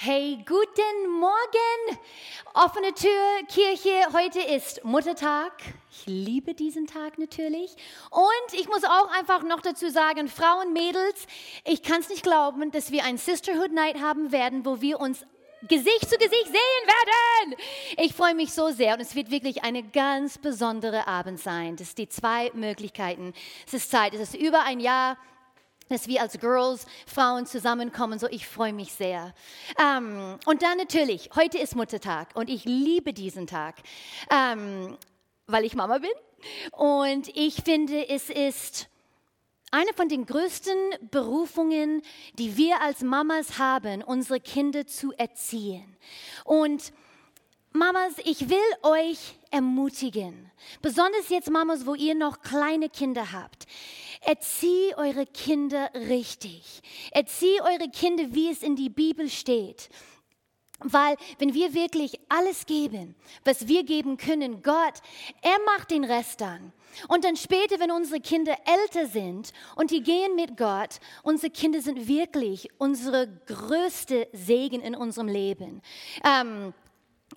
Hey, guten Morgen! Offene Tür, Kirche. Heute ist Muttertag. Ich liebe diesen Tag natürlich. Und ich muss auch einfach noch dazu sagen, Frauen, Mädels, ich kann es nicht glauben, dass wir ein Sisterhood Night haben werden, wo wir uns Gesicht zu Gesicht sehen werden. Ich freue mich so sehr und es wird wirklich eine ganz besondere Abend sein. Das sind die zwei Möglichkeiten. Es ist Zeit, es ist über ein Jahr dass wir als Girls, Frauen zusammenkommen. So, ich freue mich sehr. Ähm, und dann natürlich, heute ist Muttertag und ich liebe diesen Tag, ähm, weil ich Mama bin. Und ich finde, es ist eine von den größten Berufungen, die wir als Mamas haben, unsere Kinder zu erziehen. Und Mamas, ich will euch ermutigen, besonders jetzt Mamas, wo ihr noch kleine Kinder habt. Erzieh eure Kinder richtig. Erzieh eure Kinder, wie es in die Bibel steht. Weil wenn wir wirklich alles geben, was wir geben können, Gott, er macht den Rest dann. Und dann später, wenn unsere Kinder älter sind und die gehen mit Gott, unsere Kinder sind wirklich unsere größte Segen in unserem Leben. Ähm,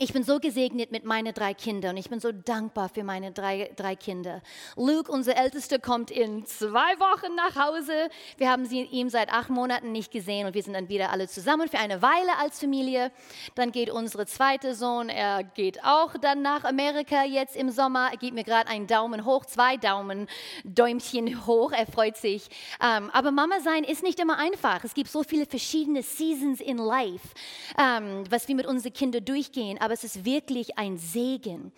ich bin so gesegnet mit meinen drei Kindern und ich bin so dankbar für meine drei, drei Kinder. Luke, unser Ältester, kommt in zwei Wochen nach Hause. Wir haben sie, ihn seit acht Monaten nicht gesehen und wir sind dann wieder alle zusammen für eine Weile als Familie. Dann geht unser zweiter Sohn, er geht auch dann nach Amerika jetzt im Sommer. Er gibt mir gerade einen Daumen hoch, zwei Daumen, Däumchen hoch. Er freut sich. Ähm, aber Mama sein ist nicht immer einfach. Es gibt so viele verschiedene Seasons in Life, ähm, was wir mit unseren Kindern durchgehen aber es ist wirklich ein Segen.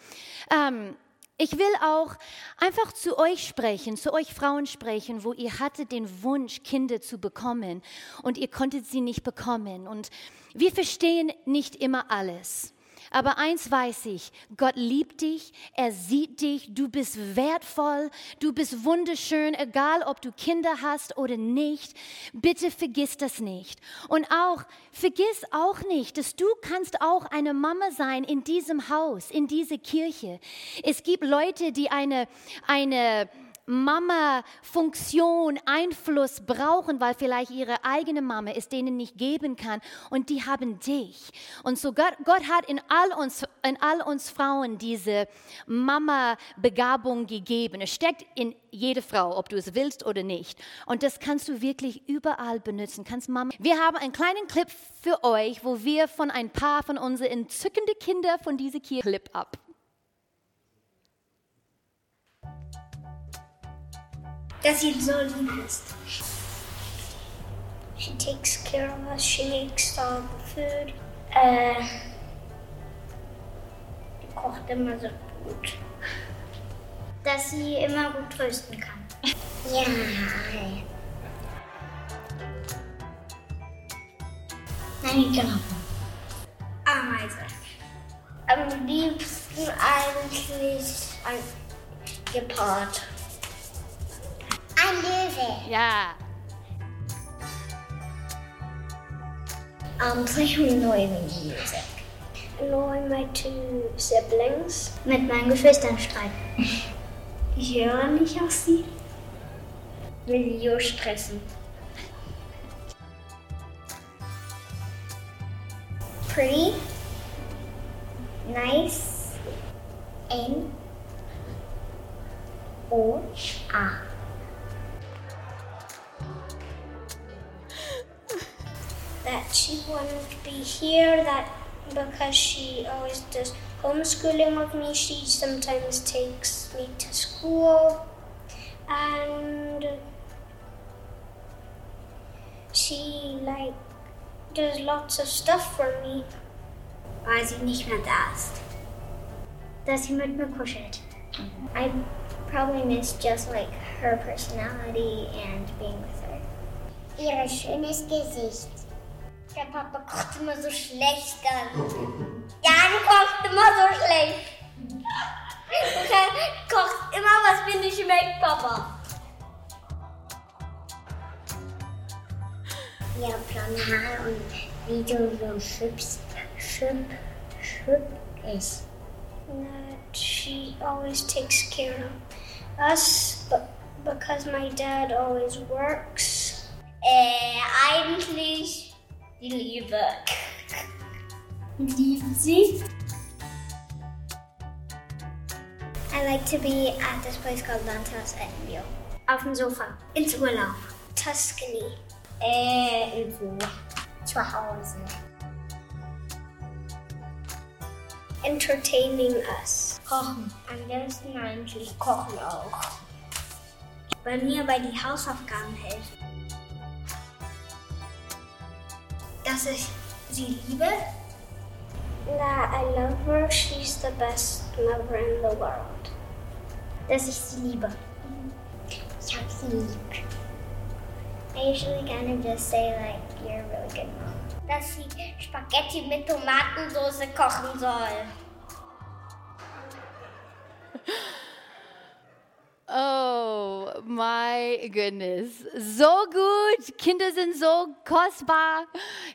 Ähm, ich will auch einfach zu euch sprechen, zu euch Frauen sprechen, wo ihr hattet den Wunsch, Kinder zu bekommen und ihr konntet sie nicht bekommen. Und wir verstehen nicht immer alles. Aber eins weiß ich, Gott liebt dich, er sieht dich, du bist wertvoll, du bist wunderschön, egal ob du Kinder hast oder nicht. Bitte vergiss das nicht. Und auch, vergiss auch nicht, dass du kannst auch eine Mama sein in diesem Haus, in dieser Kirche. Es gibt Leute, die eine, eine, Mama-Funktion, Einfluss brauchen, weil vielleicht ihre eigene Mama es denen nicht geben kann und die haben dich. Und so Gott, Gott hat in all, uns, in all uns Frauen diese Mama-Begabung gegeben. Es steckt in jede Frau, ob du es willst oder nicht. Und das kannst du wirklich überall benutzen. Kannst Mama. Wir haben einen kleinen Clip für euch, wo wir von ein paar von unseren entzückenden Kindern von dieser Kirche Clip ab. Dass sie so lieb ist. She takes care of us, she makes all the food. Äh, die kocht immer so gut. Dass sie immer gut trösten kann. ja. Nein, genau. Ameise. Am liebsten eigentlich ein Gepard. Ein Löwe. Ja. Um, soll ich annoy music? Annoy my two siblings. Mit meinen Geschwistern streiten. Ich höre nicht auf sie. Video stressen. Pretty. Nice. N. O. A. that she wouldn't be here, that because she always does homeschooling with me, she sometimes takes me to school and she like does lots of stuff for me. Weil sie nicht mehr da ist. Dass sie mit mir kuschelt. I probably miss just like her personality and being with her. Ihr schönes Gesicht. Der Papa kocht immer so schlecht dann. Jan kocht immer so schlecht. Du kochst immer, was mir nicht schmeckt, Papa. Ja, blonde Haare und wie du so schüppst, schüpp, schüpp ist. That she always takes care of us, but because my dad always works. Äh, eigentlich Liebe. Lieben Sie? I like to be at this place called Lantas Edinburgh. Auf dem Sofa. Ins Urlaub. Tuscany. Äh, irgendwo. Zu Hause. Entertaining us. Kochen. Am besten eigentlich kochen auch. Bei mir bei die Hausaufgaben helfen. Dass ich sie liebe. That I love her. She's the best mother in the world. Dass ich sie liebe. Ich hab sie lieb. I usually kind of just say like, you're a really good mom. Dass sie Spaghetti mit Tomatensauce kochen soll. Oh my goodness. So gut. Kinder sind so kostbar.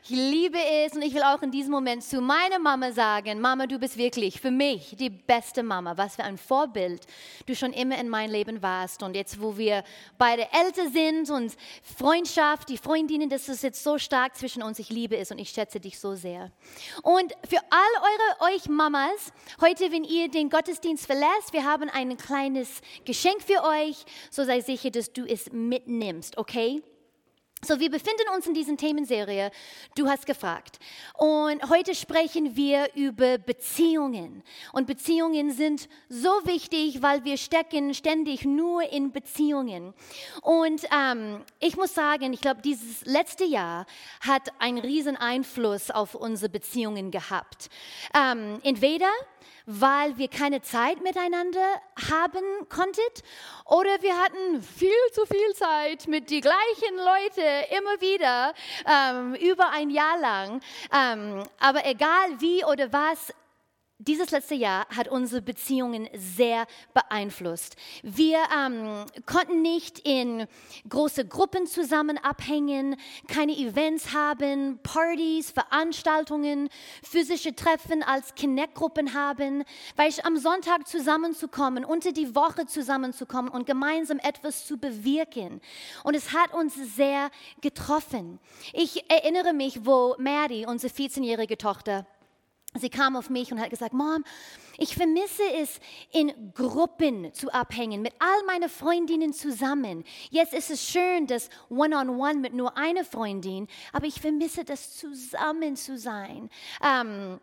Ich liebe es und ich will auch in diesem Moment zu meiner Mama sagen, Mama, du bist wirklich für mich die beste Mama. Was für ein Vorbild du schon immer in meinem Leben warst. Und jetzt, wo wir beide älter sind und Freundschaft, die Freundinnen, das ist jetzt so stark zwischen uns. Ich liebe es und ich schätze dich so sehr. Und für all eure euch Mamas, heute, wenn ihr den Gottesdienst verlässt, wir haben ein kleines Geschenk für euch. So sei sicher, dass du es mitnimmst, okay? So, wir befinden uns in dieser Themenserie. Du hast gefragt. Und heute sprechen wir über Beziehungen. Und Beziehungen sind so wichtig, weil wir stecken ständig nur in Beziehungen. Und ähm, ich muss sagen, ich glaube, dieses letzte Jahr hat einen riesen Einfluss auf unsere Beziehungen gehabt. Ähm, entweder weil wir keine Zeit miteinander haben konntet oder wir hatten viel zu viel Zeit mit die gleichen Leute immer wieder ähm, über ein Jahr lang. Ähm, aber egal wie oder was, dieses letzte Jahr hat unsere Beziehungen sehr beeinflusst. Wir ähm, konnten nicht in große Gruppen zusammen abhängen, keine Events haben, Partys, Veranstaltungen, physische Treffen als Connect-Gruppen haben, weil ich am Sonntag zusammenzukommen, unter die Woche zusammenzukommen und gemeinsam etwas zu bewirken. Und es hat uns sehr getroffen. Ich erinnere mich, wo Mary, unsere 14-jährige Tochter, Sie kam auf mich und hat gesagt, Mom, ich vermisse es, in Gruppen zu abhängen, mit all meinen Freundinnen zusammen. Jetzt ist es schön, das One-on-One -on -one mit nur einer Freundin, aber ich vermisse das zusammen zu sein. Ähm,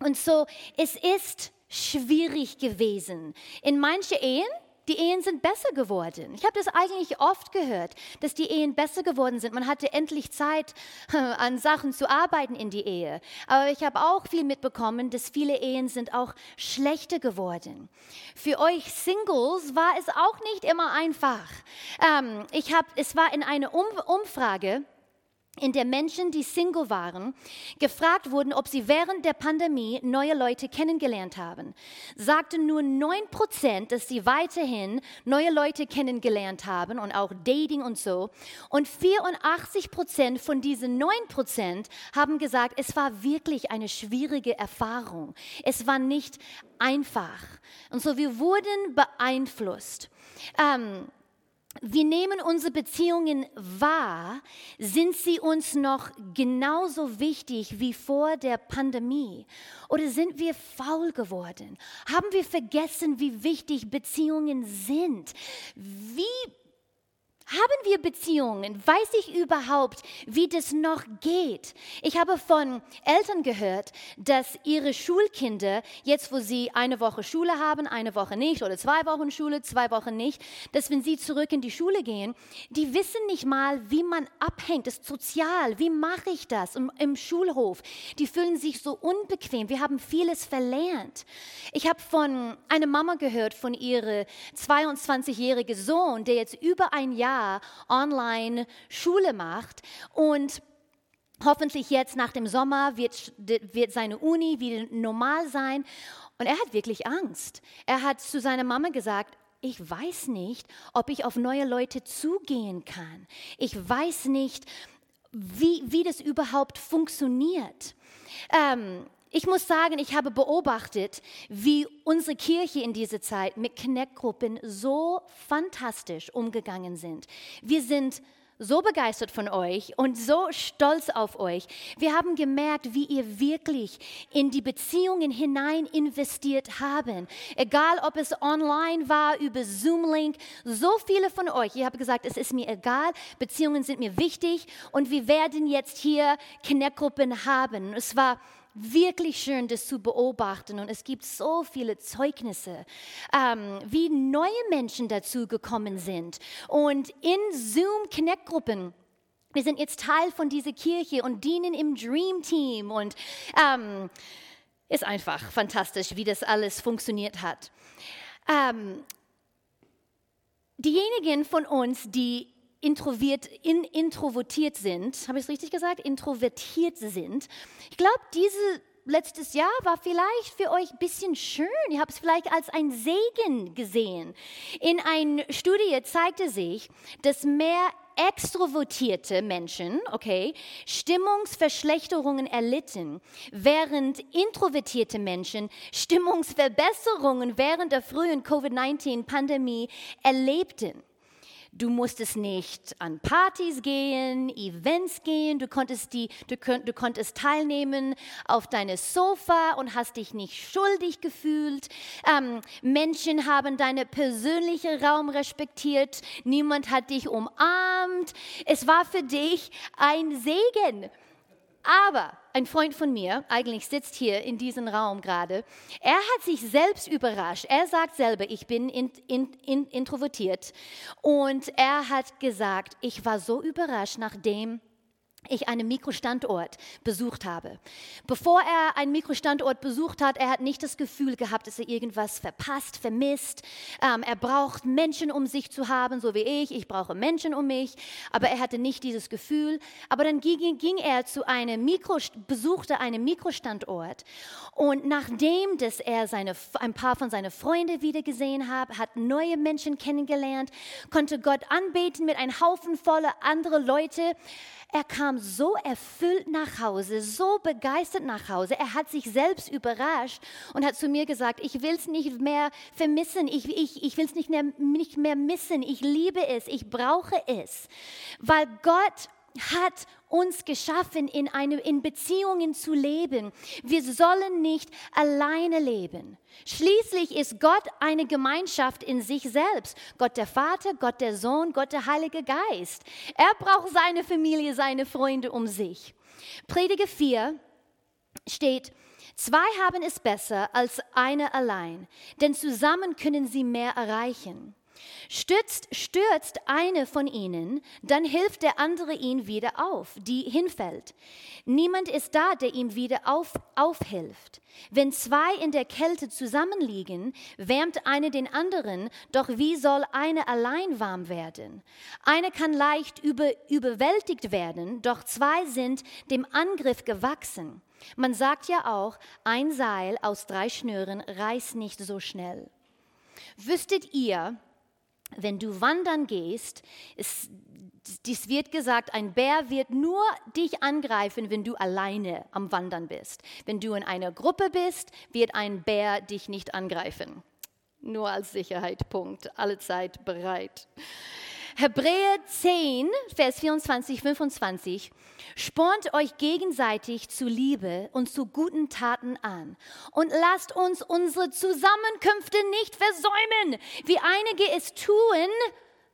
und so, es ist schwierig gewesen. In manchen Ehen die Ehen sind besser geworden. Ich habe das eigentlich oft gehört, dass die Ehen besser geworden sind. Man hatte endlich Zeit, an Sachen zu arbeiten in die Ehe. Aber ich habe auch viel mitbekommen, dass viele Ehen sind auch schlechter geworden. Für euch Singles war es auch nicht immer einfach. Ähm, ich hab, es war in einer um Umfrage, in der Menschen, die Single waren, gefragt wurden, ob sie während der Pandemie neue Leute kennengelernt haben, sagten nur 9%, dass sie weiterhin neue Leute kennengelernt haben und auch Dating und so. Und 84% von diesen 9% haben gesagt, es war wirklich eine schwierige Erfahrung. Es war nicht einfach. Und so, wir wurden beeinflusst. Ähm, wir nehmen unsere Beziehungen wahr, sind sie uns noch genauso wichtig wie vor der Pandemie? Oder sind wir faul geworden? Haben wir vergessen, wie wichtig Beziehungen sind? Wie haben wir Beziehungen? Weiß ich überhaupt, wie das noch geht? Ich habe von Eltern gehört, dass ihre Schulkinder, jetzt wo sie eine Woche Schule haben, eine Woche nicht, oder zwei Wochen Schule, zwei Wochen nicht, dass wenn sie zurück in die Schule gehen, die wissen nicht mal, wie man abhängt, das ist sozial, wie mache ich das im, im Schulhof? Die fühlen sich so unbequem, wir haben vieles verlernt. Ich habe von einer Mama gehört, von ihrem 22-jährigen Sohn, der jetzt über ein Jahr Jahr online Schule macht und hoffentlich jetzt nach dem Sommer wird, wird seine Uni wieder normal sein. Und er hat wirklich Angst. Er hat zu seiner Mama gesagt, ich weiß nicht, ob ich auf neue Leute zugehen kann. Ich weiß nicht, wie, wie das überhaupt funktioniert. Ähm, ich muss sagen, ich habe beobachtet, wie unsere Kirche in dieser Zeit mit Connect-Gruppen so fantastisch umgegangen sind. Wir sind so begeistert von euch und so stolz auf euch. Wir haben gemerkt, wie ihr wirklich in die Beziehungen hinein investiert haben. Egal, ob es online war, über Zoom-Link, so viele von euch, ihr habt gesagt, es ist mir egal, Beziehungen sind mir wichtig und wir werden jetzt hier Connect-Gruppen haben. Es war wirklich schön, das zu beobachten. Und es gibt so viele Zeugnisse, ähm, wie neue Menschen dazu gekommen sind. Und in Zoom Connect-Gruppen, wir sind jetzt Teil von dieser Kirche und dienen im Dream Team. Und ähm, ist einfach fantastisch, wie das alles funktioniert hat. Ähm, diejenigen von uns, die introvert, in, introvertiert sind, habe ich es richtig gesagt? Introvertiert sind. Ich glaube, diese letztes Jahr war vielleicht für euch ein bisschen schön. Ihr habt es vielleicht als ein Segen gesehen. In einer Studie zeigte sich, dass mehr extrovertierte Menschen, okay, Stimmungsverschlechterungen erlitten, während introvertierte Menschen Stimmungsverbesserungen während der frühen Covid-19-Pandemie erlebten. Du musstest nicht an Partys gehen, Events gehen, du konntest, die, du, du konntest teilnehmen auf deine Sofa und hast dich nicht schuldig gefühlt. Ähm, Menschen haben deinen persönlichen Raum respektiert, niemand hat dich umarmt. Es war für dich ein Segen. Aber ein Freund von mir, eigentlich sitzt hier in diesem Raum gerade, er hat sich selbst überrascht. Er sagt selber, ich bin in, in, in, introvertiert. Und er hat gesagt, ich war so überrascht, nachdem ich einen Mikrostandort besucht habe. Bevor er einen Mikrostandort besucht hat, er hat nicht das Gefühl gehabt, dass er irgendwas verpasst, vermisst. Ähm, er braucht Menschen um sich zu haben, so wie ich. Ich brauche Menschen um mich. Aber er hatte nicht dieses Gefühl. Aber dann ging, ging er zu einem Mikro, besuchte einen Mikrostandort. Und nachdem, dass er seine, ein paar von seinen Freunden wieder gesehen hat, hat neue Menschen kennengelernt, konnte Gott anbeten mit einem Haufen voller andere Leute. Er kam so erfüllt nach Hause, so begeistert nach Hause. Er hat sich selbst überrascht und hat zu mir gesagt, ich will es nicht mehr vermissen, ich, ich, ich will es nicht mehr, nicht mehr missen, ich liebe es, ich brauche es, weil Gott hat uns geschaffen, in, eine, in Beziehungen zu leben. Wir sollen nicht alleine leben. Schließlich ist Gott eine Gemeinschaft in sich selbst. Gott der Vater, Gott der Sohn, Gott der Heilige Geist. Er braucht seine Familie, seine Freunde um sich. Prediger 4 steht, Zwei haben es besser als eine allein, denn zusammen können sie mehr erreichen. Stürzt, stürzt eine von ihnen, dann hilft der andere ihn wieder auf, die hinfällt. Niemand ist da, der ihm wieder auf, aufhilft. Wenn zwei in der Kälte zusammenliegen, wärmt eine den anderen, doch wie soll eine allein warm werden? Eine kann leicht über, überwältigt werden, doch zwei sind dem Angriff gewachsen. Man sagt ja auch, ein Seil aus drei Schnüren reißt nicht so schnell. Wüsstet ihr, wenn du wandern gehst, ist, dies wird gesagt, ein Bär wird nur dich angreifen, wenn du alleine am Wandern bist. Wenn du in einer Gruppe bist, wird ein Bär dich nicht angreifen. Nur als Sicherheit, Punkt. Alle Zeit bereit. Hebräer 10, Vers 24, 25. Spornt euch gegenseitig zu Liebe und zu guten Taten an und lasst uns unsere Zusammenkünfte nicht versäumen, wie einige es tun,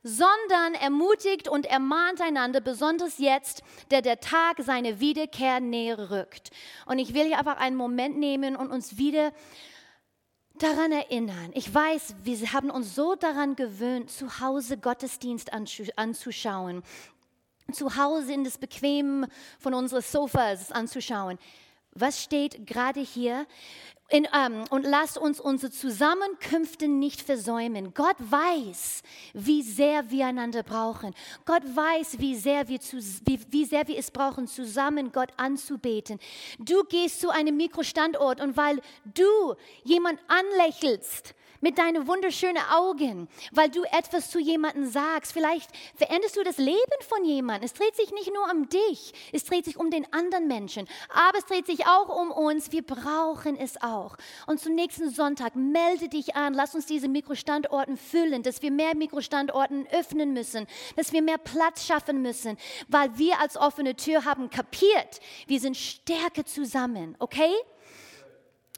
sondern ermutigt und ermahnt einander, besonders jetzt, der der Tag seine Wiederkehr näher rückt. Und ich will hier einfach einen Moment nehmen und uns wieder daran erinnern. Ich weiß, wir haben uns so daran gewöhnt, zu Hause Gottesdienst anzuschauen, zu Hause in das Bequem von unseren Sofas anzuschauen. Was steht gerade hier? In, ähm, und lasst uns unsere Zusammenkünfte nicht versäumen. Gott weiß, wie sehr wir einander brauchen. Gott weiß, wie sehr wir, zu, wie, wie sehr wir es brauchen, zusammen Gott anzubeten. Du gehst zu einem Mikrostandort und weil du jemand anlächelst, mit deinen wunderschönen Augen, weil du etwas zu jemandem sagst. Vielleicht veränderst du das Leben von jemandem. Es dreht sich nicht nur um dich, es dreht sich um den anderen Menschen, aber es dreht sich auch um uns. Wir brauchen es auch. Und zum nächsten Sonntag melde dich an, lass uns diese Mikrostandorten füllen, dass wir mehr Mikrostandorten öffnen müssen, dass wir mehr Platz schaffen müssen, weil wir als offene Tür haben kapiert, wir sind stärker zusammen, okay?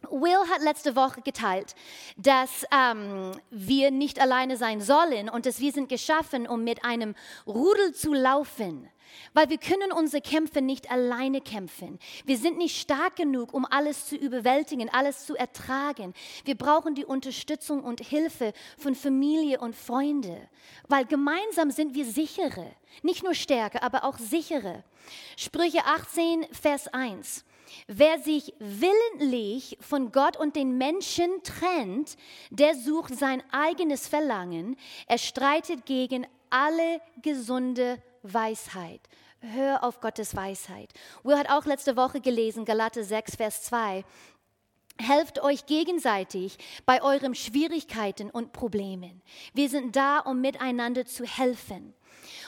Will hat letzte Woche geteilt, dass ähm, wir nicht alleine sein sollen und dass wir sind geschaffen, um mit einem Rudel zu laufen. Weil wir können unsere Kämpfe nicht alleine kämpfen. Wir sind nicht stark genug, um alles zu überwältigen, alles zu ertragen. Wir brauchen die Unterstützung und Hilfe von Familie und Freunde. Weil gemeinsam sind wir sichere. Nicht nur stärker, aber auch sichere. Sprüche 18, Vers 1. Wer sich willentlich von Gott und den Menschen trennt, der sucht sein eigenes Verlangen. Er streitet gegen alle gesunde Weisheit. Hör auf Gottes Weisheit. Will hat auch letzte Woche gelesen, Galate 6, Vers 2. Helft euch gegenseitig bei euren Schwierigkeiten und Problemen. Wir sind da, um miteinander zu helfen.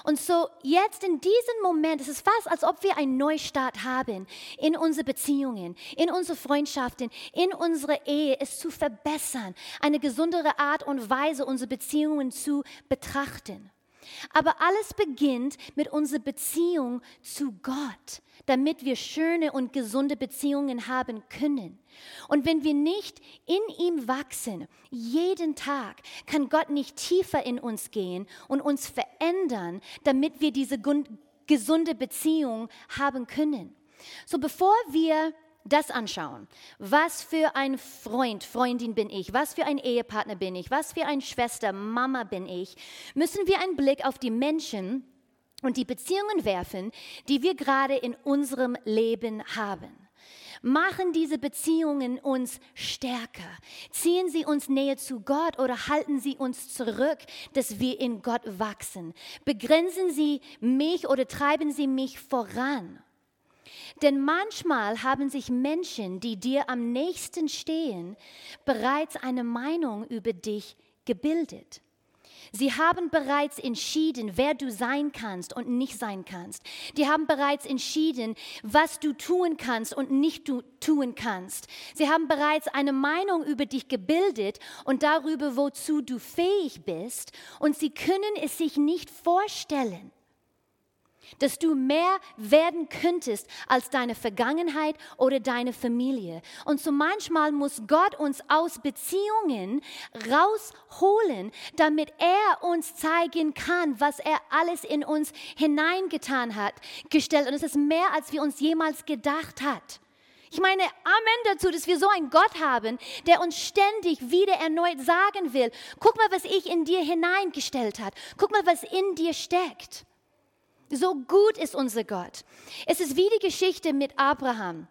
Und so jetzt in diesem Moment, es ist fast, als ob wir einen Neustart haben in unsere Beziehungen, in unsere Freundschaften, in unsere Ehe, es zu verbessern, eine gesundere Art und Weise, unsere Beziehungen zu betrachten. Aber alles beginnt mit unserer Beziehung zu Gott, damit wir schöne und gesunde Beziehungen haben können. Und wenn wir nicht in ihm wachsen, jeden Tag, kann Gott nicht tiefer in uns gehen und uns verändern, damit wir diese gesunde Beziehung haben können. So bevor wir das anschauen. Was für ein Freund, Freundin bin ich? Was für ein Ehepartner bin ich? Was für eine Schwester, Mama bin ich? Müssen wir einen Blick auf die Menschen und die Beziehungen werfen, die wir gerade in unserem Leben haben. Machen diese Beziehungen uns stärker? Ziehen sie uns näher zu Gott oder halten sie uns zurück, dass wir in Gott wachsen? Begrenzen sie mich oder treiben sie mich voran? Denn manchmal haben sich Menschen, die dir am nächsten stehen, bereits eine Meinung über dich gebildet. Sie haben bereits entschieden, wer du sein kannst und nicht sein kannst. Die haben bereits entschieden, was du tun kannst und nicht du tun kannst. Sie haben bereits eine Meinung über dich gebildet und darüber, wozu du fähig bist. Und sie können es sich nicht vorstellen dass du mehr werden könntest als deine Vergangenheit oder deine Familie. Und so manchmal muss Gott uns aus Beziehungen rausholen, damit er uns zeigen kann, was er alles in uns hineingetan hat, gestellt. Und es ist mehr, als wir uns jemals gedacht hat. Ich meine, Amen dazu, dass wir so einen Gott haben, der uns ständig wieder erneut sagen will, guck mal, was ich in dir hineingestellt hat. Guck mal, was in dir steckt. So gut ist unser Gott. Es ist wie die Geschichte mit Abraham.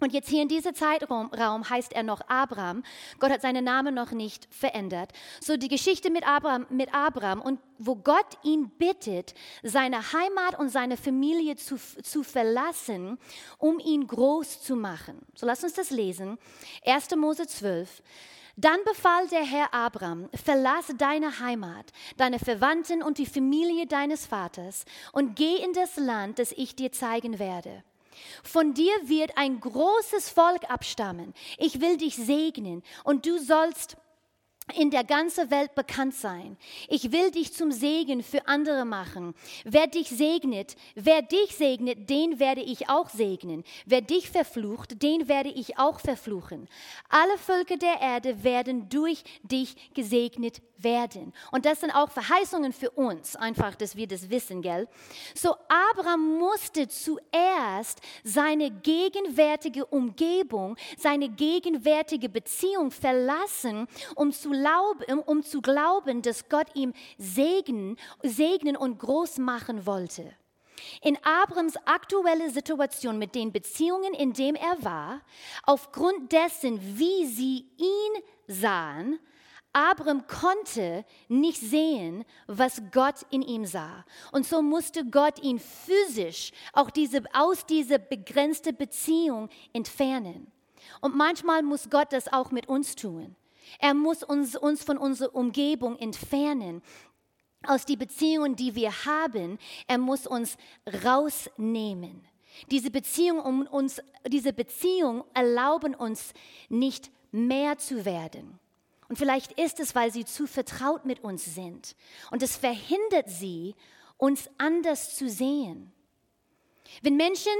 Und jetzt hier in diesem Zeitraum heißt er noch Abraham. Gott hat seinen Namen noch nicht verändert. So die Geschichte mit Abraham, mit Abraham und wo Gott ihn bittet, seine Heimat und seine Familie zu, zu verlassen, um ihn groß zu machen. So lass uns das lesen. 1. Mose 12. Dann befahl der Herr Abraham, verlasse deine Heimat, deine Verwandten und die Familie deines Vaters und geh in das Land, das ich dir zeigen werde. Von dir wird ein großes Volk abstammen. Ich will dich segnen und du sollst in der ganzen Welt bekannt sein. Ich will dich zum Segen für andere machen. Wer dich segnet, wer dich segnet, den werde ich auch segnen. Wer dich verflucht, den werde ich auch verfluchen. Alle Völker der Erde werden durch dich gesegnet werden. Und das sind auch Verheißungen für uns, einfach, dass wir das wissen, gell? So, Abraham musste zuerst seine gegenwärtige Umgebung, seine gegenwärtige Beziehung verlassen, um zu glauben, um zu glauben, dass Gott ihm segnen, segnen und groß machen wollte. In Abrams aktuelle Situation mit den Beziehungen, in dem er war, aufgrund dessen, wie sie ihn sahen, Abram konnte nicht sehen, was Gott in ihm sah. Und so musste Gott ihn physisch auch diese, aus dieser begrenzten Beziehung entfernen. Und manchmal muss Gott das auch mit uns tun. Er muss uns, uns von unserer Umgebung entfernen, aus die Beziehungen, die wir haben. Er muss uns rausnehmen. Diese Beziehung um uns, diese Beziehung erlauben uns nicht mehr zu werden. Und vielleicht ist es, weil sie zu vertraut mit uns sind. Und es verhindert sie, uns anders zu sehen. Wenn Menschen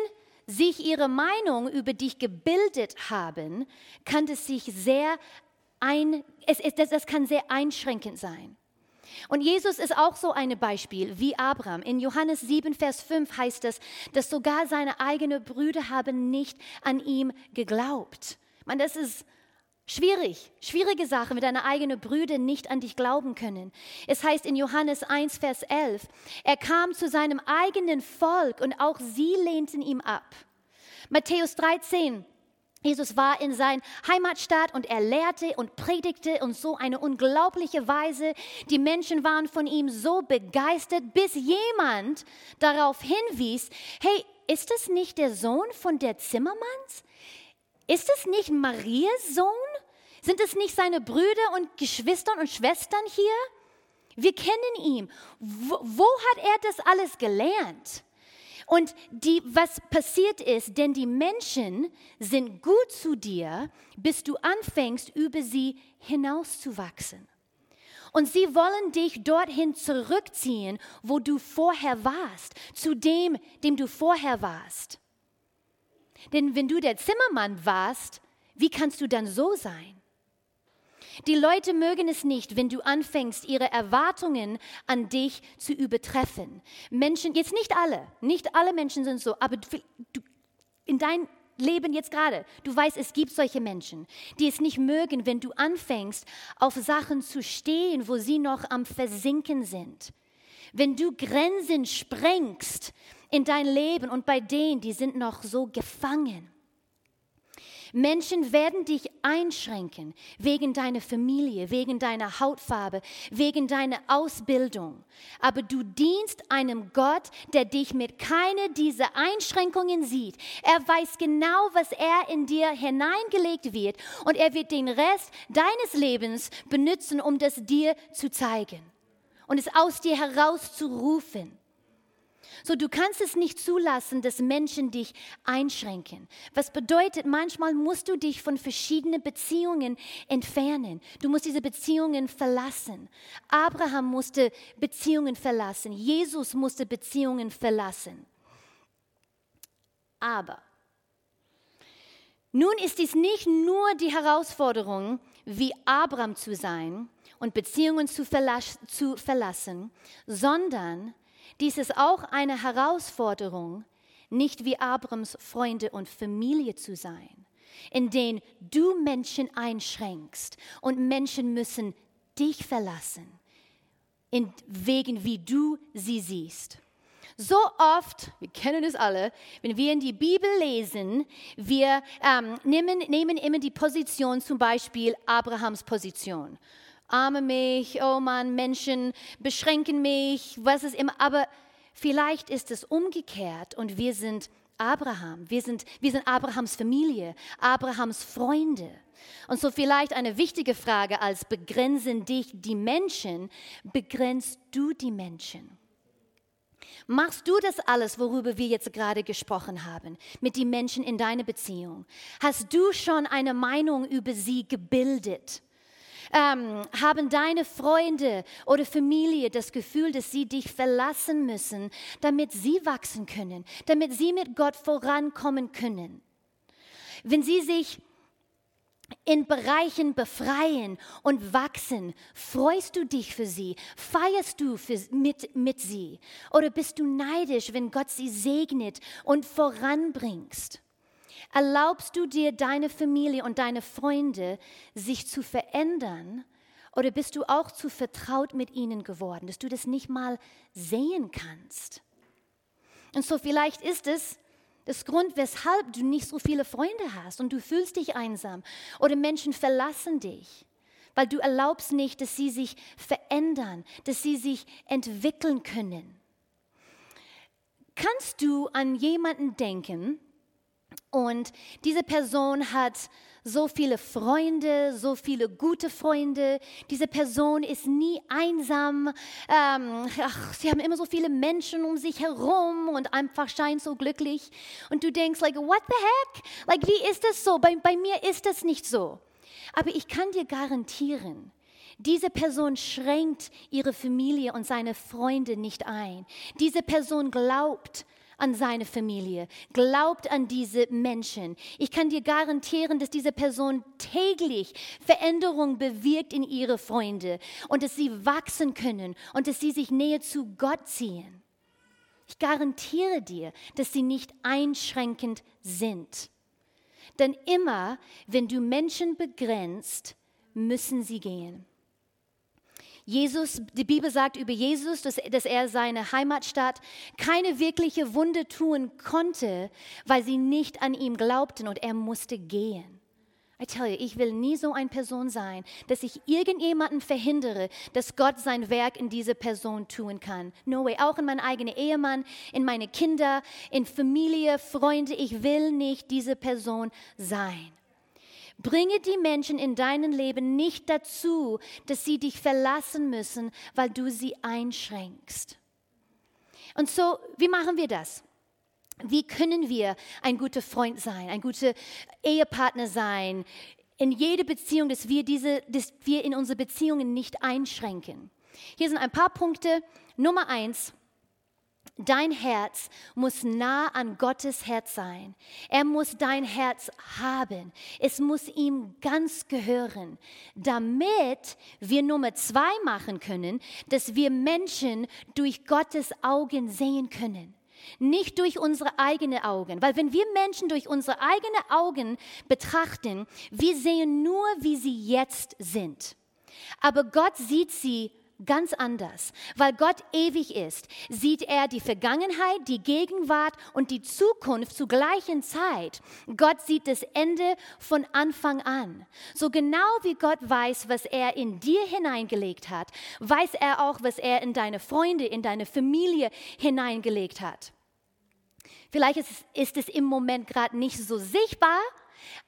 sich ihre Meinung über dich gebildet haben, kann es sich sehr ein, es, es, das, das kann sehr einschränkend sein. Und Jesus ist auch so ein Beispiel wie Abraham. In Johannes 7, Vers 5 heißt es, dass sogar seine eigenen Brüder haben nicht an ihm geglaubt. Man, das ist schwierig, schwierige Sache, mit deiner eigenen Brüder nicht an dich glauben können. Es heißt in Johannes 1, Vers 11, er kam zu seinem eigenen Volk und auch sie lehnten ihm ab. Matthäus 13, Jesus war in sein Heimatstadt und er lehrte und predigte und so eine unglaubliche Weise. Die Menschen waren von ihm so begeistert, bis jemand darauf hinwies, hey, ist es nicht der Sohn von der Zimmermanns? Ist es nicht Marias Sohn? Sind es nicht seine Brüder und Geschwister und Schwestern hier? Wir kennen ihn. Wo, wo hat er das alles gelernt? Und die, was passiert ist, denn die Menschen sind gut zu dir, bis du anfängst, über sie hinauszuwachsen. Und sie wollen dich dorthin zurückziehen, wo du vorher warst, zu dem, dem du vorher warst. Denn wenn du der Zimmermann warst, wie kannst du dann so sein? Die Leute mögen es nicht, wenn du anfängst, ihre Erwartungen an dich zu übertreffen. Menschen, jetzt nicht alle, nicht alle Menschen sind so, aber du, in dein Leben jetzt gerade, du weißt, es gibt solche Menschen, die es nicht mögen, wenn du anfängst, auf Sachen zu stehen, wo sie noch am Versinken sind. Wenn du Grenzen sprengst in dein Leben und bei denen, die sind noch so gefangen. Menschen werden dich einschränken wegen deiner Familie, wegen deiner Hautfarbe, wegen deiner Ausbildung. Aber du dienst einem Gott, der dich mit keiner dieser Einschränkungen sieht. Er weiß genau, was er in dir hineingelegt wird und er wird den Rest deines Lebens benutzen, um das dir zu zeigen und es aus dir herauszurufen. So, du kannst es nicht zulassen, dass Menschen dich einschränken. Was bedeutet, manchmal musst du dich von verschiedenen Beziehungen entfernen. Du musst diese Beziehungen verlassen. Abraham musste Beziehungen verlassen. Jesus musste Beziehungen verlassen. Aber nun ist dies nicht nur die Herausforderung, wie Abraham zu sein und Beziehungen zu, verlassen, sondern dies ist auch eine Herausforderung, nicht wie Abrams Freunde und Familie zu sein, in denen du Menschen einschränkst und Menschen müssen dich verlassen, in wegen wie du sie siehst. So oft, wir kennen es alle, wenn wir in die Bibel lesen, wir ähm, nehmen, nehmen immer die Position, zum Beispiel Abrahams Position arme mich, oh Mann, Menschen beschränken mich, was ist immer. Aber vielleicht ist es umgekehrt und wir sind Abraham, wir sind, wir sind Abrahams Familie, Abrahams Freunde. Und so vielleicht eine wichtige Frage als begrenzen dich die Menschen, begrenzt du die Menschen? Machst du das alles, worüber wir jetzt gerade gesprochen haben, mit den Menschen in deiner Beziehung? Hast du schon eine Meinung über sie gebildet? Ähm, haben deine Freunde oder Familie das Gefühl, dass sie dich verlassen müssen, damit sie wachsen können, damit sie mit Gott vorankommen können. Wenn sie sich in Bereichen befreien und wachsen, freust du dich für sie, feierst du für, mit, mit sie oder bist du neidisch, wenn Gott sie segnet und voranbringst? Erlaubst du dir deine Familie und deine Freunde, sich zu verändern? Oder bist du auch zu vertraut mit ihnen geworden, dass du das nicht mal sehen kannst? Und so vielleicht ist es das Grund, weshalb du nicht so viele Freunde hast und du fühlst dich einsam oder Menschen verlassen dich, weil du erlaubst nicht, dass sie sich verändern, dass sie sich entwickeln können. Kannst du an jemanden denken, und diese Person hat so viele Freunde, so viele gute Freunde. Diese Person ist nie einsam. Ähm, ach, sie haben immer so viele Menschen um sich herum und einfach scheint so glücklich. Und du denkst, like, what the heck? Like, wie ist das so? Bei, bei mir ist das nicht so. Aber ich kann dir garantieren, diese Person schränkt ihre Familie und seine Freunde nicht ein. Diese Person glaubt an seine Familie, glaubt an diese Menschen. Ich kann dir garantieren, dass diese Person täglich Veränderung bewirkt in ihre Freunde und dass sie wachsen können und dass sie sich näher zu Gott ziehen. Ich garantiere dir, dass sie nicht einschränkend sind. Denn immer, wenn du Menschen begrenzt, müssen sie gehen. Jesus, die Bibel sagt über Jesus, dass, dass er seine Heimatstadt keine wirkliche Wunde tun konnte, weil sie nicht an ihm glaubten und er musste gehen. I tell you, ich will nie so eine Person sein, dass ich irgendjemanden verhindere, dass Gott sein Werk in diese Person tun kann. No way. Auch in meinen eigenen Ehemann, in meine Kinder, in Familie, Freunde. Ich will nicht diese Person sein. Bringe die Menschen in deinem Leben nicht dazu, dass sie dich verlassen müssen, weil du sie einschränkst. Und so, wie machen wir das? Wie können wir ein guter Freund sein, ein guter Ehepartner sein, in jede Beziehung, dass wir, diese, dass wir in unsere Beziehungen nicht einschränken? Hier sind ein paar Punkte. Nummer eins, Dein Herz muss nah an Gottes Herz sein. Er muss dein Herz haben. Es muss ihm ganz gehören, damit wir Nummer zwei machen können, dass wir Menschen durch Gottes Augen sehen können. Nicht durch unsere eigenen Augen, weil wenn wir Menschen durch unsere eigenen Augen betrachten, wir sehen nur, wie sie jetzt sind. Aber Gott sieht sie ganz anders. Weil Gott ewig ist, sieht er die Vergangenheit, die Gegenwart und die Zukunft zur gleichen Zeit. Gott sieht das Ende von Anfang an. So genau wie Gott weiß, was er in dir hineingelegt hat, weiß er auch, was er in deine Freunde, in deine Familie hineingelegt hat. Vielleicht ist, ist es im Moment gerade nicht so sichtbar,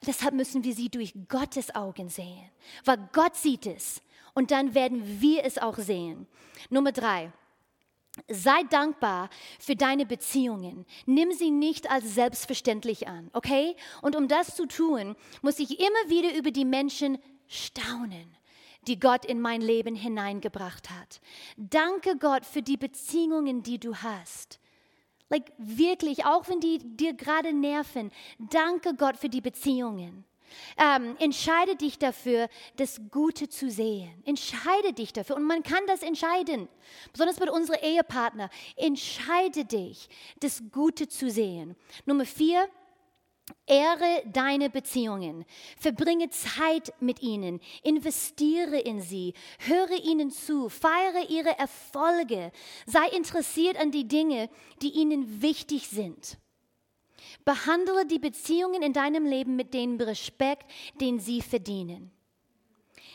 deshalb müssen wir sie durch Gottes Augen sehen, weil Gott sieht es und dann werden wir es auch sehen. Nummer drei. Sei dankbar für deine Beziehungen. Nimm sie nicht als selbstverständlich an, okay? Und um das zu tun, muss ich immer wieder über die Menschen staunen, die Gott in mein Leben hineingebracht hat. Danke Gott für die Beziehungen, die du hast. Like wirklich, auch wenn die dir gerade nerven, danke Gott für die Beziehungen. Ähm, entscheide dich dafür, das Gute zu sehen. Entscheide dich dafür. Und man kann das entscheiden. Besonders mit unseren Ehepartner. Entscheide dich, das Gute zu sehen. Nummer vier, Ehre deine Beziehungen, verbringe Zeit mit ihnen, investiere in sie, höre ihnen zu, feiere ihre Erfolge, sei interessiert an die Dinge, die ihnen wichtig sind. Behandle die Beziehungen in deinem Leben mit dem Respekt, den sie verdienen.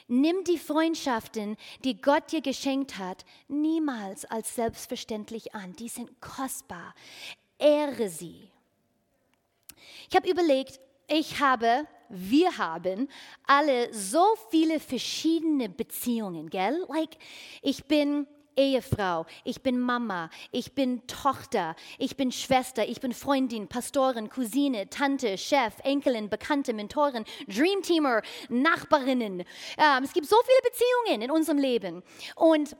Nimm die Freundschaften, die Gott dir geschenkt hat, niemals als selbstverständlich an. Die sind kostbar. Ehre sie. Ich habe überlegt, ich habe, wir haben alle so viele verschiedene Beziehungen, gell? Like, ich bin Ehefrau, ich bin Mama, ich bin Tochter, ich bin Schwester, ich bin Freundin, Pastorin, Cousine, Tante, Chef, Enkelin, Bekannte, Mentorin, Dreamteamer, Nachbarinnen. Ähm, es gibt so viele Beziehungen in unserem Leben. Und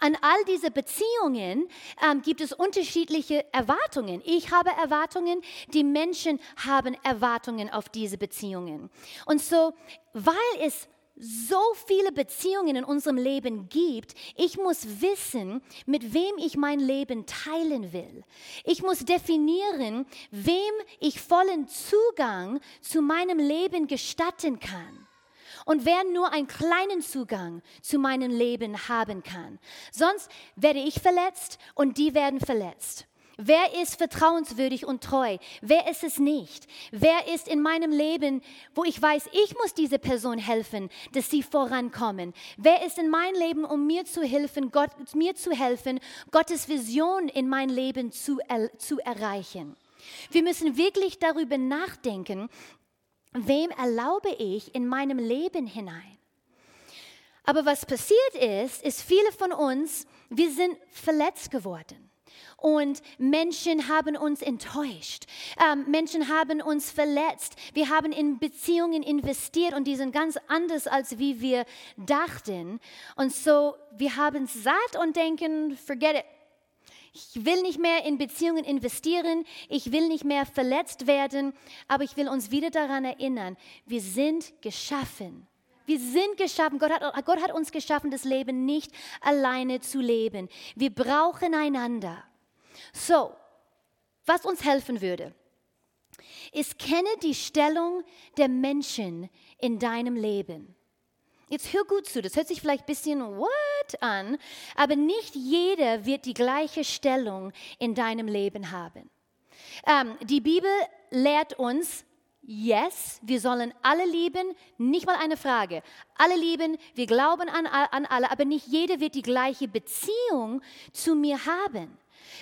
an all diese Beziehungen ähm, gibt es unterschiedliche Erwartungen. Ich habe Erwartungen, die Menschen haben Erwartungen auf diese Beziehungen. Und so, weil es so viele Beziehungen in unserem Leben gibt, ich muss wissen, mit wem ich mein Leben teilen will. Ich muss definieren, wem ich vollen Zugang zu meinem Leben gestatten kann und wer nur einen kleinen Zugang zu meinem Leben haben kann. Sonst werde ich verletzt und die werden verletzt. Wer ist vertrauenswürdig und treu? Wer ist es nicht? Wer ist in meinem Leben, wo ich weiß, ich muss diese Person helfen, dass sie vorankommen? Wer ist in meinem Leben, um mir zu helfen, Gott, mir zu helfen, Gottes Vision in mein Leben zu, zu erreichen? Wir müssen wirklich darüber nachdenken, wem erlaube ich in meinem Leben hinein? Aber was passiert ist, ist viele von uns, wir sind verletzt geworden. Und Menschen haben uns enttäuscht. Ähm, Menschen haben uns verletzt. Wir haben in Beziehungen investiert und die sind ganz anders, als wie wir dachten. Und so, wir haben es satt und denken, forget it. Ich will nicht mehr in Beziehungen investieren. Ich will nicht mehr verletzt werden. Aber ich will uns wieder daran erinnern, wir sind geschaffen. Wir sind geschaffen. Gott hat, Gott hat uns geschaffen, das Leben nicht alleine zu leben. Wir brauchen einander. So, was uns helfen würde, ist kenne die Stellung der Menschen in deinem Leben. Jetzt hör gut zu, das hört sich vielleicht ein bisschen what an, aber nicht jeder wird die gleiche Stellung in deinem Leben haben. Ähm, die Bibel lehrt uns, yes, wir sollen alle lieben, nicht mal eine Frage. Alle lieben, wir glauben an, an alle, aber nicht jeder wird die gleiche Beziehung zu mir haben.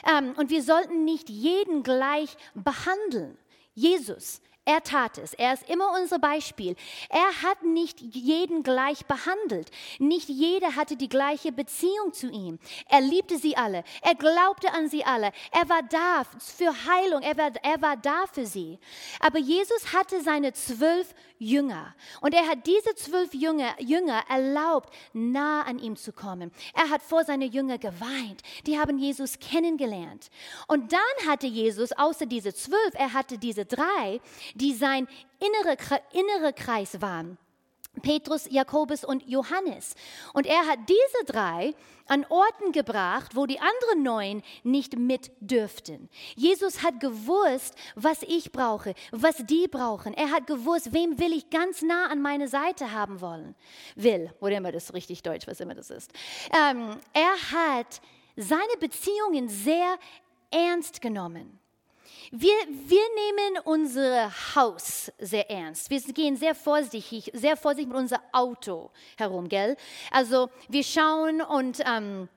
Ähm, und wir sollten nicht jeden gleich behandeln. Jesus, er tat es. Er ist immer unser Beispiel. Er hat nicht jeden gleich behandelt. Nicht jeder hatte die gleiche Beziehung zu ihm. Er liebte sie alle. Er glaubte an sie alle. Er war da für Heilung. Er war, er war da für sie. Aber Jesus hatte seine zwölf Jünger. Und er hat diese zwölf Jünger, Jünger erlaubt, nah an ihm zu kommen. Er hat vor seine Jünger geweint. Die haben Jesus kennengelernt. Und dann hatte Jesus, außer diese zwölf, er hatte diese drei, die sein innerer innere Kreis waren. Petrus, Jakobus und Johannes. Und er hat diese drei an Orten gebracht, wo die anderen neun nicht mit dürften. Jesus hat gewusst, was ich brauche, was die brauchen. Er hat gewusst, wem will ich ganz nah an meine Seite haben wollen. Will, oder immer das richtig deutsch, was immer das ist. Ähm, er hat seine Beziehungen sehr ernst genommen. Wir, wir nehmen unser Haus sehr ernst. Wir gehen sehr vorsichtig, sehr vorsichtig mit unserem Auto herum, gell? Also wir schauen und ähm,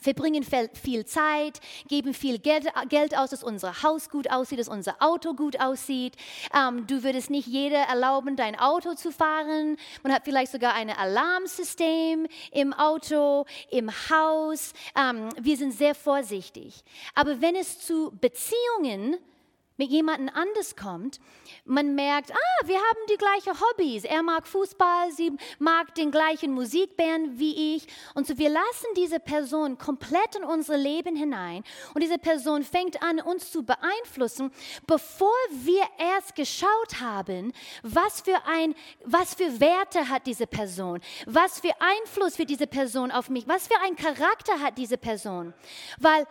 verbringen viel Zeit, geben viel Geld, Geld, aus, dass unser Haus gut aussieht, dass unser Auto gut aussieht. Ähm, du würdest nicht jeder erlauben, dein Auto zu fahren. Man hat vielleicht sogar ein Alarmsystem im Auto, im Haus. Ähm, wir sind sehr vorsichtig. Aber wenn es zu Beziehungen mit jemandem anders kommt, man merkt, ah, wir haben die gleichen Hobbys. Er mag Fußball, sie mag den gleichen Musikband wie ich. Und so wir lassen diese Person komplett in unser Leben hinein. Und diese Person fängt an, uns zu beeinflussen, bevor wir erst geschaut haben, was für, ein, was für Werte hat diese Person, was für Einfluss wird diese Person auf mich, was für ein Charakter hat diese Person. Weil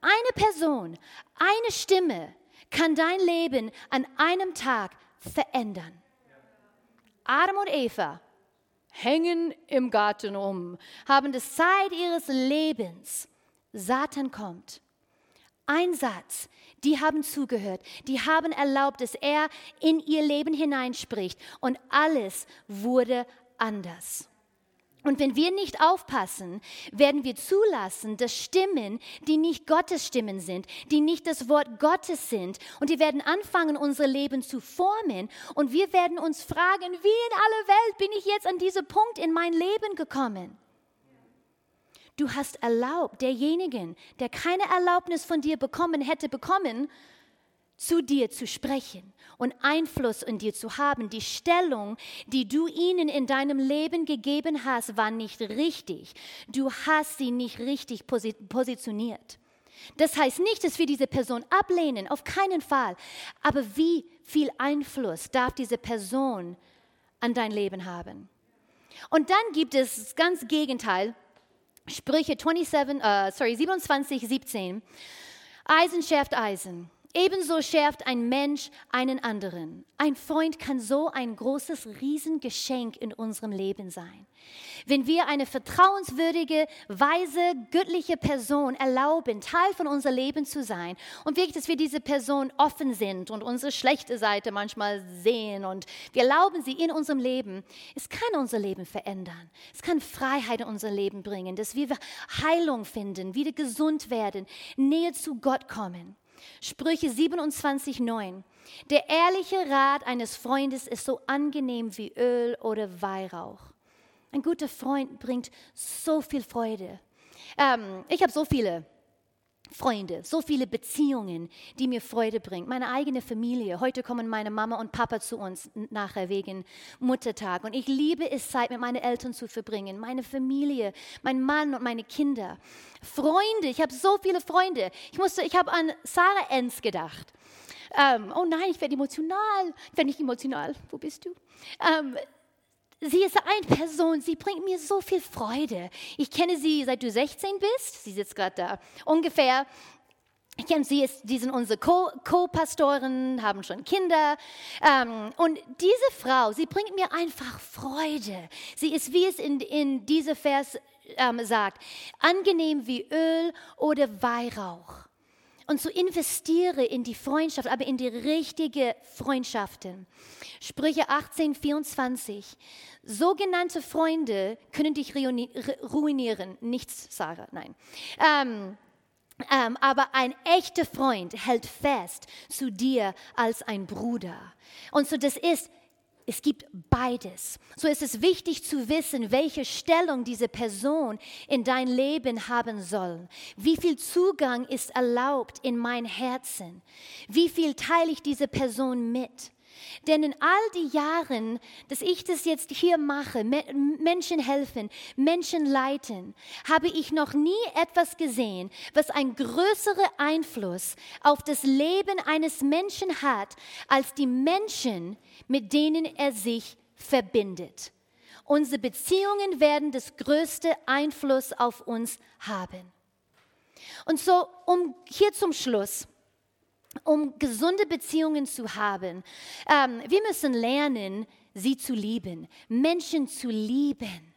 eine Person, eine Stimme, kann dein Leben an einem Tag verändern. Adam und Eva hängen im Garten um, haben die Zeit ihres Lebens. Satan kommt. Ein Satz, die haben zugehört, die haben erlaubt, dass er in ihr Leben hineinspricht und alles wurde anders. Und wenn wir nicht aufpassen, werden wir zulassen, dass Stimmen, die nicht Gottes Stimmen sind, die nicht das Wort Gottes sind, und die werden anfangen, unser Leben zu formen. Und wir werden uns fragen, wie in aller Welt bin ich jetzt an diesen Punkt in mein Leben gekommen? Du hast erlaubt, derjenigen, der keine Erlaubnis von dir bekommen hätte bekommen, zu dir zu sprechen und Einfluss in dir zu haben. Die Stellung, die du ihnen in deinem Leben gegeben hast, war nicht richtig. Du hast sie nicht richtig positioniert. Das heißt nicht, dass wir diese Person ablehnen, auf keinen Fall. Aber wie viel Einfluss darf diese Person an dein Leben haben? Und dann gibt es das ganz Gegenteil. Sprüche 27, uh, sorry, 27, 17. Eisen schärft Eisen. Ebenso schärft ein Mensch einen anderen. Ein Freund kann so ein großes Riesengeschenk in unserem Leben sein. Wenn wir eine vertrauenswürdige, weise, göttliche Person erlauben, Teil von unserem Leben zu sein und wirklich, dass wir diese Person offen sind und unsere schlechte Seite manchmal sehen und wir erlauben sie in unserem Leben, es kann unser Leben verändern. Es kann Freiheit in unser Leben bringen, dass wir Heilung finden, wieder gesund werden, näher zu Gott kommen. Sprüche 27, 9. Der ehrliche Rat eines Freundes ist so angenehm wie Öl oder Weihrauch. Ein guter Freund bringt so viel Freude. Ähm, ich habe so viele Freunde, so viele Beziehungen, die mir Freude bringen. Meine eigene Familie. Heute kommen meine Mama und Papa zu uns nachher wegen Muttertag. Und ich liebe es, Zeit mit meinen Eltern zu verbringen. Meine Familie, mein Mann und meine Kinder. Freunde, ich habe so viele Freunde. Ich, musste, ich habe an Sarah Enz gedacht. Ähm, oh nein, ich werde emotional. Ich werde nicht emotional. Wo bist du? Ähm, sie ist eine Person, sie bringt mir so viel Freude. Ich kenne sie seit du 16 bist. Sie sitzt gerade da. Ungefähr. Ich kenne sie, ist, die sind unsere Co-Pastoren, haben schon Kinder. Ähm, und diese Frau, sie bringt mir einfach Freude. Sie ist, wie es in, in diesem Vers ähm, sagt, angenehm wie Öl oder Weihrauch und so investiere in die Freundschaft, aber in die richtige Freundschaften. Sprüche 18, 24. Sogenannte Freunde können dich ruinieren. Nichts, Sarah, nein. Ähm, ähm, aber ein echter Freund hält fest zu dir als ein Bruder. Und so das ist es gibt beides. So ist es wichtig zu wissen, welche Stellung diese Person in dein Leben haben soll. Wie viel Zugang ist erlaubt in mein Herzen? Wie viel teile ich diese Person mit? Denn in all die Jahren, dass ich das jetzt hier mache, Menschen helfen, Menschen leiten, habe ich noch nie etwas gesehen, was einen größeren Einfluss auf das Leben eines Menschen hat, als die Menschen, mit denen er sich verbindet. Unsere Beziehungen werden das größte Einfluss auf uns haben. Und so, um hier zum Schluss, um gesunde Beziehungen zu haben. Ähm, wir müssen lernen, sie zu lieben, Menschen zu lieben.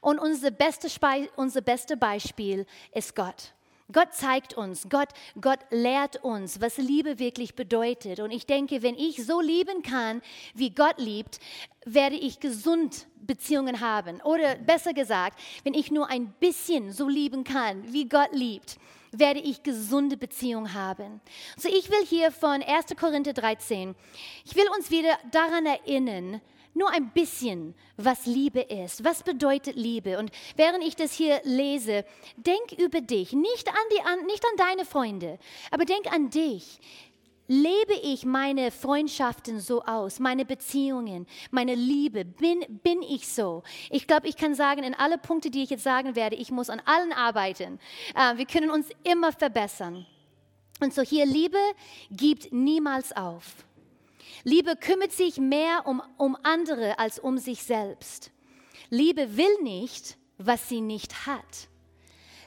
Und unser, beste unser beste Beispiel ist Gott. Gott zeigt uns, Gott, Gott lehrt uns, was Liebe wirklich bedeutet. Und ich denke, wenn ich so lieben kann, wie Gott liebt, werde ich gesund Beziehungen haben. Oder besser gesagt, wenn ich nur ein bisschen so lieben kann, wie Gott liebt, werde ich gesunde Beziehungen haben. So, ich will hier von 1. Korinther 13, ich will uns wieder daran erinnern, nur ein bisschen, was Liebe ist. Was bedeutet Liebe? Und während ich das hier lese, denk über dich, nicht an, die, an, nicht an deine Freunde, aber denk an dich lebe ich meine Freundschaften so aus, meine Beziehungen, meine Liebe? Bin, bin ich so? Ich glaube, ich kann sagen, in alle Punkte, die ich jetzt sagen werde, ich muss an allen arbeiten. Äh, wir können uns immer verbessern. Und so hier, Liebe gibt niemals auf. Liebe kümmert sich mehr um, um andere als um sich selbst. Liebe will nicht, was sie nicht hat.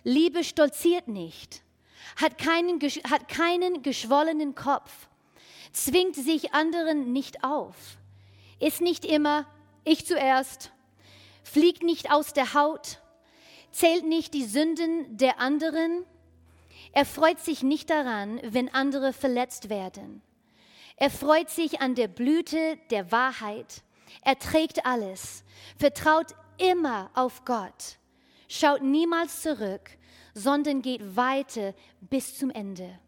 Liebe stolziert nicht hat keinen, hat keinen geschwollenen Kopf, zwingt sich anderen nicht auf, ist nicht immer ich zuerst, fliegt nicht aus der Haut, zählt nicht die Sünden der anderen, er freut sich nicht daran, wenn andere verletzt werden. Er freut sich an der Blüte der Wahrheit. Er trägt alles, vertraut immer auf Gott, schaut niemals zurück sondern geht weiter bis zum Ende.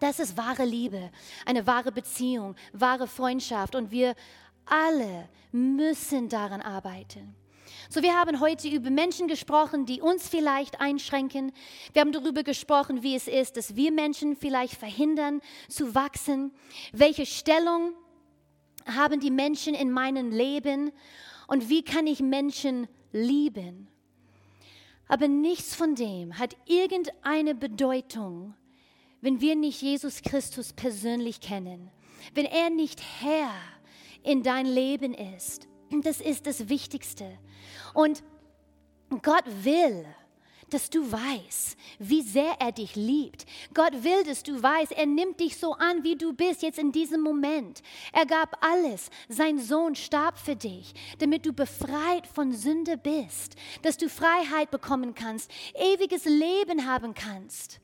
Das ist wahre Liebe, eine wahre Beziehung, wahre Freundschaft und wir alle müssen daran arbeiten. So, wir haben heute über Menschen gesprochen, die uns vielleicht einschränken. Wir haben darüber gesprochen, wie es ist, dass wir Menschen vielleicht verhindern zu wachsen. Welche Stellung haben die Menschen in meinem Leben und wie kann ich Menschen lieben? Aber nichts von dem hat irgendeine Bedeutung, wenn wir nicht Jesus Christus persönlich kennen, wenn er nicht Herr in dein Leben ist. Das ist das Wichtigste. Und Gott will, dass du weißt, wie sehr er dich liebt. Gott will, dass du weißt, er nimmt dich so an, wie du bist, jetzt in diesem Moment. Er gab alles. Sein Sohn starb für dich, damit du befreit von Sünde bist, dass du Freiheit bekommen kannst, ewiges Leben haben kannst.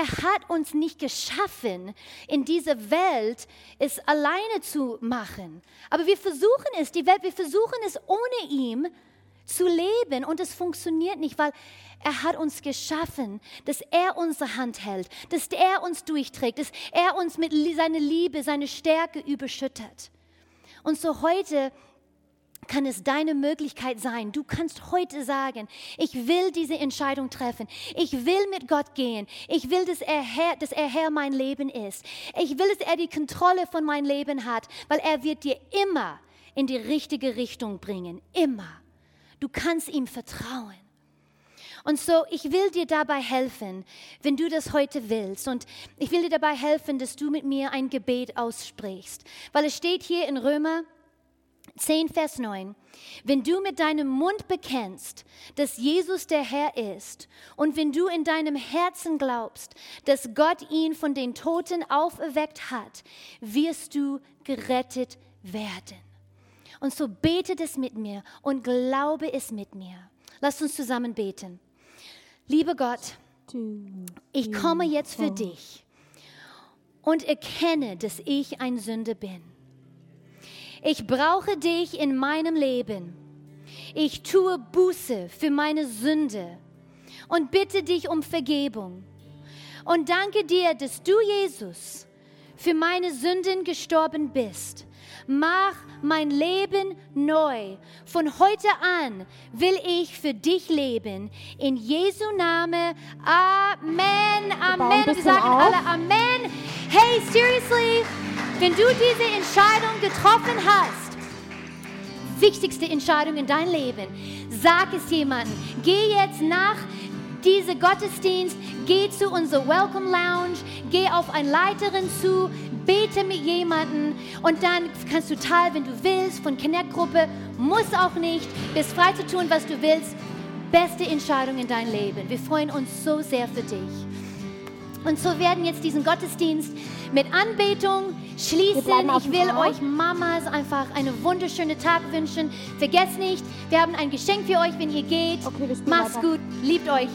Er hat uns nicht geschaffen, in dieser Welt es alleine zu machen. Aber wir versuchen es, die Welt, wir versuchen es ohne ihn zu leben und es funktioniert nicht, weil er hat uns geschaffen, dass er unsere Hand hält, dass er uns durchträgt, dass er uns mit seiner Liebe, seiner Stärke überschüttet. Und so heute kann es deine Möglichkeit sein. Du kannst heute sagen, ich will diese Entscheidung treffen. Ich will mit Gott gehen. Ich will, dass er, Herr, dass er Herr mein Leben ist. Ich will, dass er die Kontrolle von meinem Leben hat, weil er wird dir immer in die richtige Richtung bringen. Immer. Du kannst ihm vertrauen. Und so, ich will dir dabei helfen, wenn du das heute willst. Und ich will dir dabei helfen, dass du mit mir ein Gebet aussprichst. Weil es steht hier in Römer 10, Vers 9. Wenn du mit deinem Mund bekennst, dass Jesus der Herr ist, und wenn du in deinem Herzen glaubst, dass Gott ihn von den Toten auferweckt hat, wirst du gerettet werden. Und so bete es mit mir und glaube es mit mir. Lass uns zusammen beten. Lieber Gott, ich komme jetzt für dich und erkenne, dass ich ein Sünder bin. Ich brauche dich in meinem Leben. Ich tue Buße für meine Sünde und bitte dich um Vergebung. Und danke dir, dass du, Jesus, für meine Sünden gestorben bist mach mein Leben neu. Von heute an will ich für dich leben. In Jesu Name. Amen. Amen. Wir sagen alle Amen. Hey, seriously, wenn du diese Entscheidung getroffen hast, wichtigste Entscheidung in dein Leben, sag es jemandem. Geh jetzt nach diesem Gottesdienst, geh zu unserer Welcome Lounge, geh auf eine Leiterin zu, bete mit jemandem und dann kannst du Teil, wenn du willst, von Connect-Gruppe. Muss auch nicht. Bist frei zu tun, was du willst. Beste Entscheidung in dein Leben. Wir freuen uns so sehr für dich. Und so werden jetzt diesen Gottesdienst mit Anbetung schließen. Ich will euch Mamas einfach einen wunderschönen Tag wünschen. Vergesst nicht, wir haben ein Geschenk für euch, wenn ihr geht. Okay, Macht's gut, liebt euch.